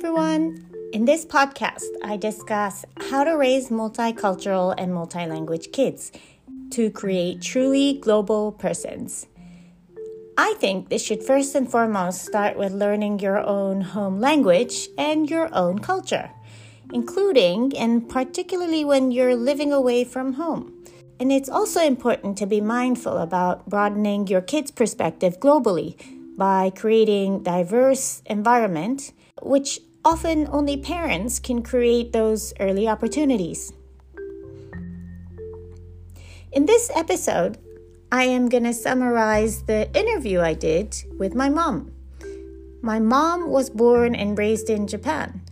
everyone. In this podcast, I discuss how to raise multicultural and multilanguage kids to create truly global persons. I think this should first and foremost start with learning your own home language and your own culture, including and particularly when you're living away from home. And it's also important to be mindful about broadening your kids' perspective globally by creating diverse environment which often only parents can create those early opportunities. In this episode, I am going to summarize the interview I did with my mom. My mom was born and raised in Japan,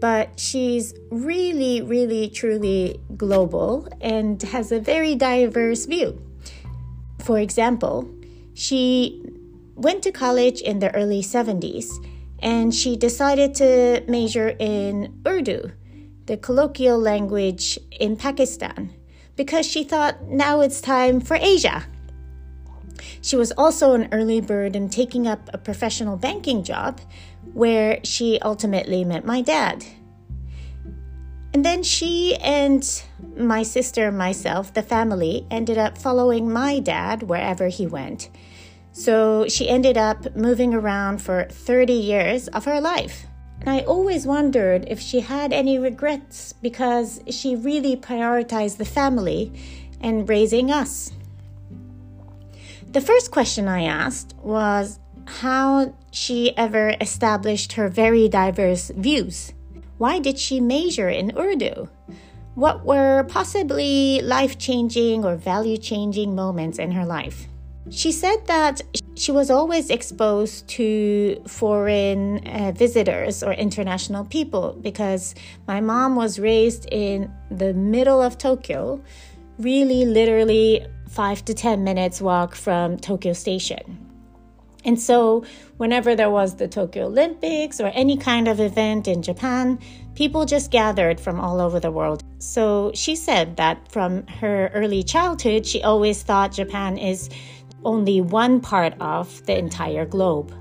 but she's really, really, truly global and has a very diverse view. For example, she went to college in the early 70s and she decided to major in Urdu, the colloquial language in Pakistan, because she thought now it's time for Asia. She was also an early bird in taking up a professional banking job where she ultimately met my dad. And then she and my sister and myself, the family, ended up following my dad wherever he went. So she ended up moving around for 30 years of her life. And I always wondered if she had any regrets because she really prioritized the family and raising us. The first question I asked was how she ever established her very diverse views. Why did she major in Urdu? What were possibly life changing or value changing moments in her life? She said that she was always exposed to foreign uh, visitors or international people because my mom was raised in the middle of Tokyo, really literally five to 10 minutes walk from Tokyo Station. And so, whenever there was the Tokyo Olympics or any kind of event in Japan, people just gathered from all over the world. So, she said that from her early childhood, she always thought Japan is only one part of the entire globe.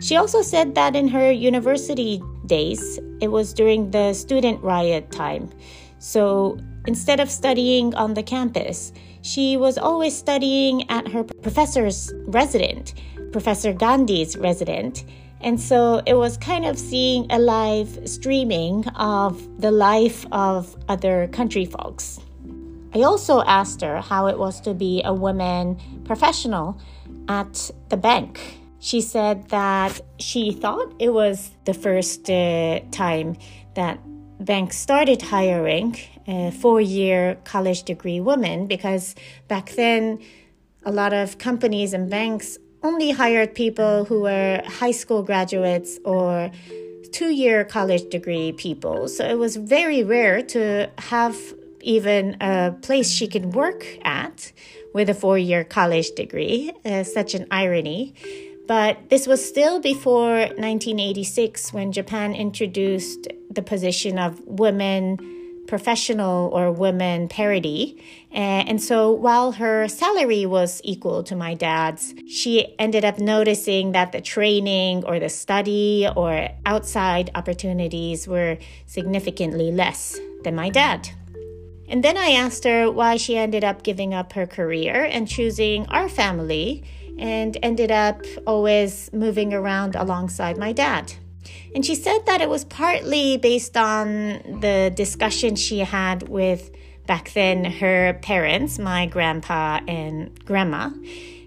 She also said that in her university days, it was during the student riot time. So instead of studying on the campus, she was always studying at her professor's resident, Professor Gandhi's resident. And so it was kind of seeing a live streaming of the life of other country folks. I also asked her how it was to be a woman professional at the bank. She said that she thought it was the first uh, time that banks started hiring a four year college degree women because back then a lot of companies and banks only hired people who were high school graduates or two year college degree people. So it was very rare to have even a place she can work at with a four year college degree. Uh, such an irony. But this was still before 1986 when Japan introduced the position of women professional or women parity. And so while her salary was equal to my dad's, she ended up noticing that the training or the study or outside opportunities were significantly less than my dad. And then I asked her why she ended up giving up her career and choosing our family and ended up always moving around alongside my dad. And she said that it was partly based on the discussion she had with back then her parents, my grandpa and grandma,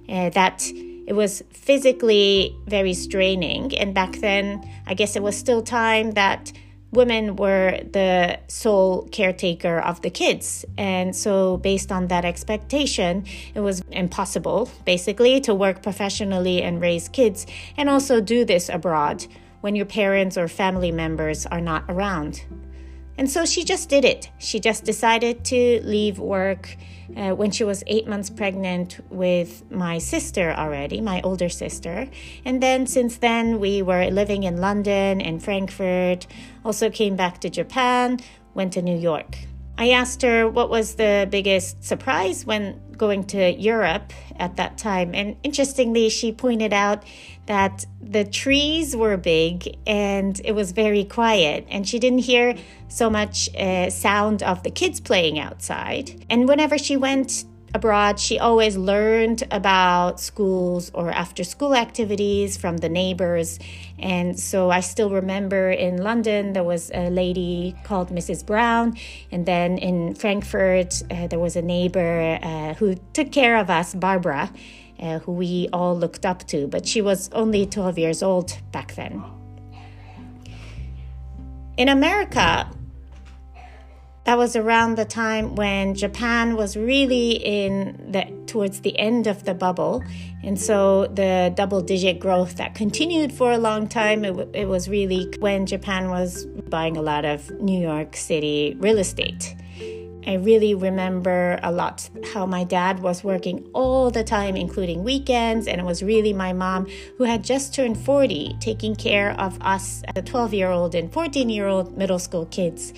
uh, that it was physically very straining. And back then, I guess it was still time that women were the sole caretaker of the kids. And so, based on that expectation, it was impossible, basically, to work professionally and raise kids and also do this abroad when your parents or family members are not around. And so she just did it. She just decided to leave work uh, when she was eight months pregnant with my sister already, my older sister. And then since then, we were living in London and Frankfurt, also came back to Japan, went to New York. I asked her what was the biggest surprise when going to Europe at that time. And interestingly, she pointed out that the trees were big and it was very quiet, and she didn't hear so much uh, sound of the kids playing outside. And whenever she went abroad, she always learned about schools or after school activities from the neighbors. And so I still remember in London, there was a lady called Mrs. Brown. And then in Frankfurt, uh, there was a neighbor uh, who took care of us, Barbara, uh, who we all looked up to. But she was only 12 years old back then. In America, that was around the time when Japan was really in the towards the end of the bubble, and so the double digit growth that continued for a long time. It, it was really when Japan was buying a lot of New York City real estate. I really remember a lot how my dad was working all the time, including weekends, and it was really my mom who had just turned 40, taking care of us, the 12 year old and 14 year old middle school kids.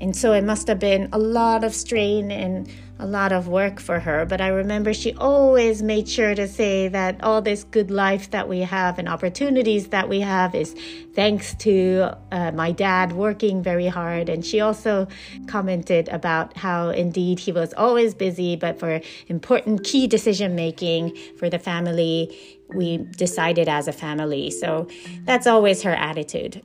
And so it must have been a lot of strain and a lot of work for her. But I remember she always made sure to say that all this good life that we have and opportunities that we have is thanks to uh, my dad working very hard. And she also commented about how indeed he was always busy, but for important key decision making for the family, we decided as a family. So that's always her attitude.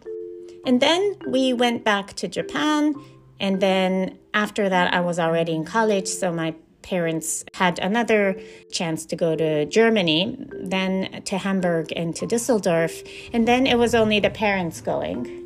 And then we went back to Japan and then after that, I was already in college, so my parents had another chance to go to Germany, then to Hamburg and to Dusseldorf, and then it was only the parents going.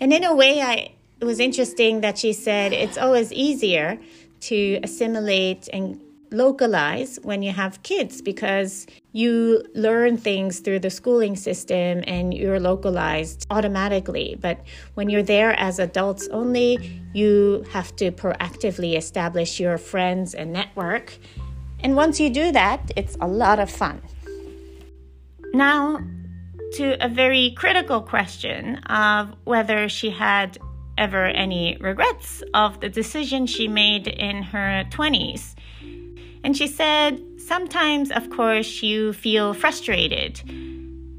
And in a way, I it was interesting that she said it's always easier to assimilate and localize when you have kids because you learn things through the schooling system and you're localized automatically. But when you're there as adults only, you have to proactively establish your friends and network. And once you do that, it's a lot of fun. Now, to a very critical question of whether she had ever any regrets of the decision she made in her 20s. And she said, sometimes, of course, you feel frustrated.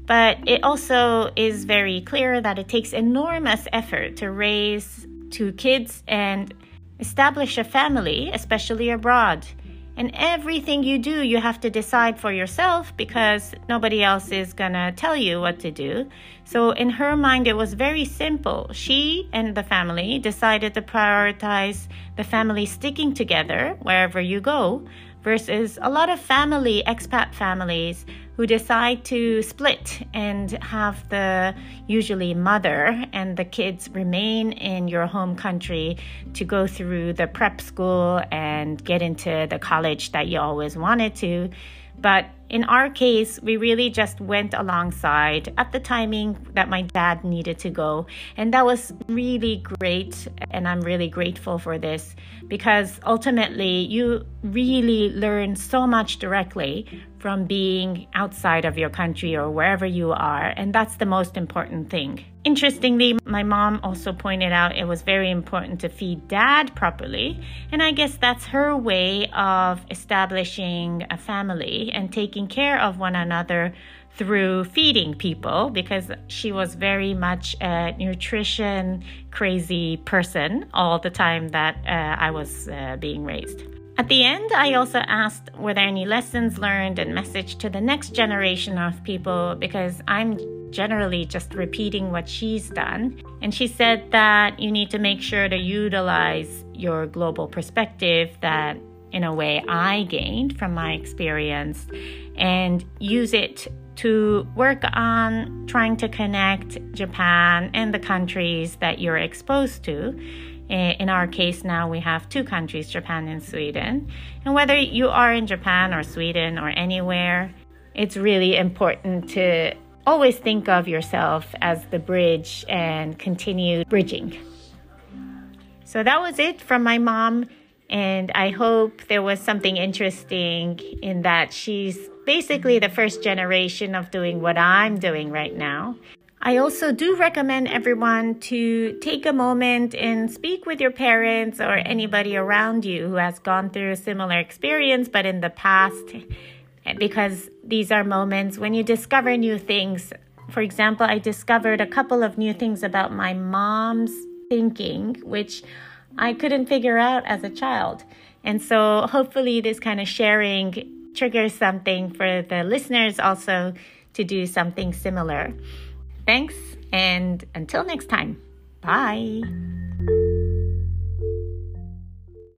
But it also is very clear that it takes enormous effort to raise two kids and establish a family, especially abroad. And everything you do, you have to decide for yourself because nobody else is gonna tell you what to do. So, in her mind, it was very simple. She and the family decided to prioritize the family sticking together wherever you go versus a lot of family, expat families, who decide to split and have the usually mother and the kids remain in your home country to go through the prep school and get into the college that you always wanted to. But in our case, we really just went alongside at the timing that my dad needed to go. And that was really great. And I'm really grateful for this because ultimately, you really learn so much directly from being outside of your country or wherever you are. And that's the most important thing. Interestingly, my mom also pointed out it was very important to feed dad properly. And I guess that's her way of establishing a family and taking care of one another through feeding people because she was very much a nutrition crazy person all the time that uh, I was uh, being raised. At the end, I also asked were there any lessons learned and message to the next generation of people because I'm generally just repeating what she's done. And she said that you need to make sure to utilize your global perspective that in a way I gained from my experience and use it to work on trying to connect Japan and the countries that you're exposed to in our case, now we have two countries, Japan and Sweden. And whether you are in Japan or Sweden or anywhere, it's really important to always think of yourself as the bridge and continue bridging. So that was it from my mom. And I hope there was something interesting in that she's basically the first generation of doing what I'm doing right now. I also do recommend everyone to take a moment and speak with your parents or anybody around you who has gone through a similar experience, but in the past, because these are moments when you discover new things. For example, I discovered a couple of new things about my mom's thinking, which I couldn't figure out as a child. And so hopefully, this kind of sharing triggers something for the listeners also to do something similar. Thanks, and until next time, bye.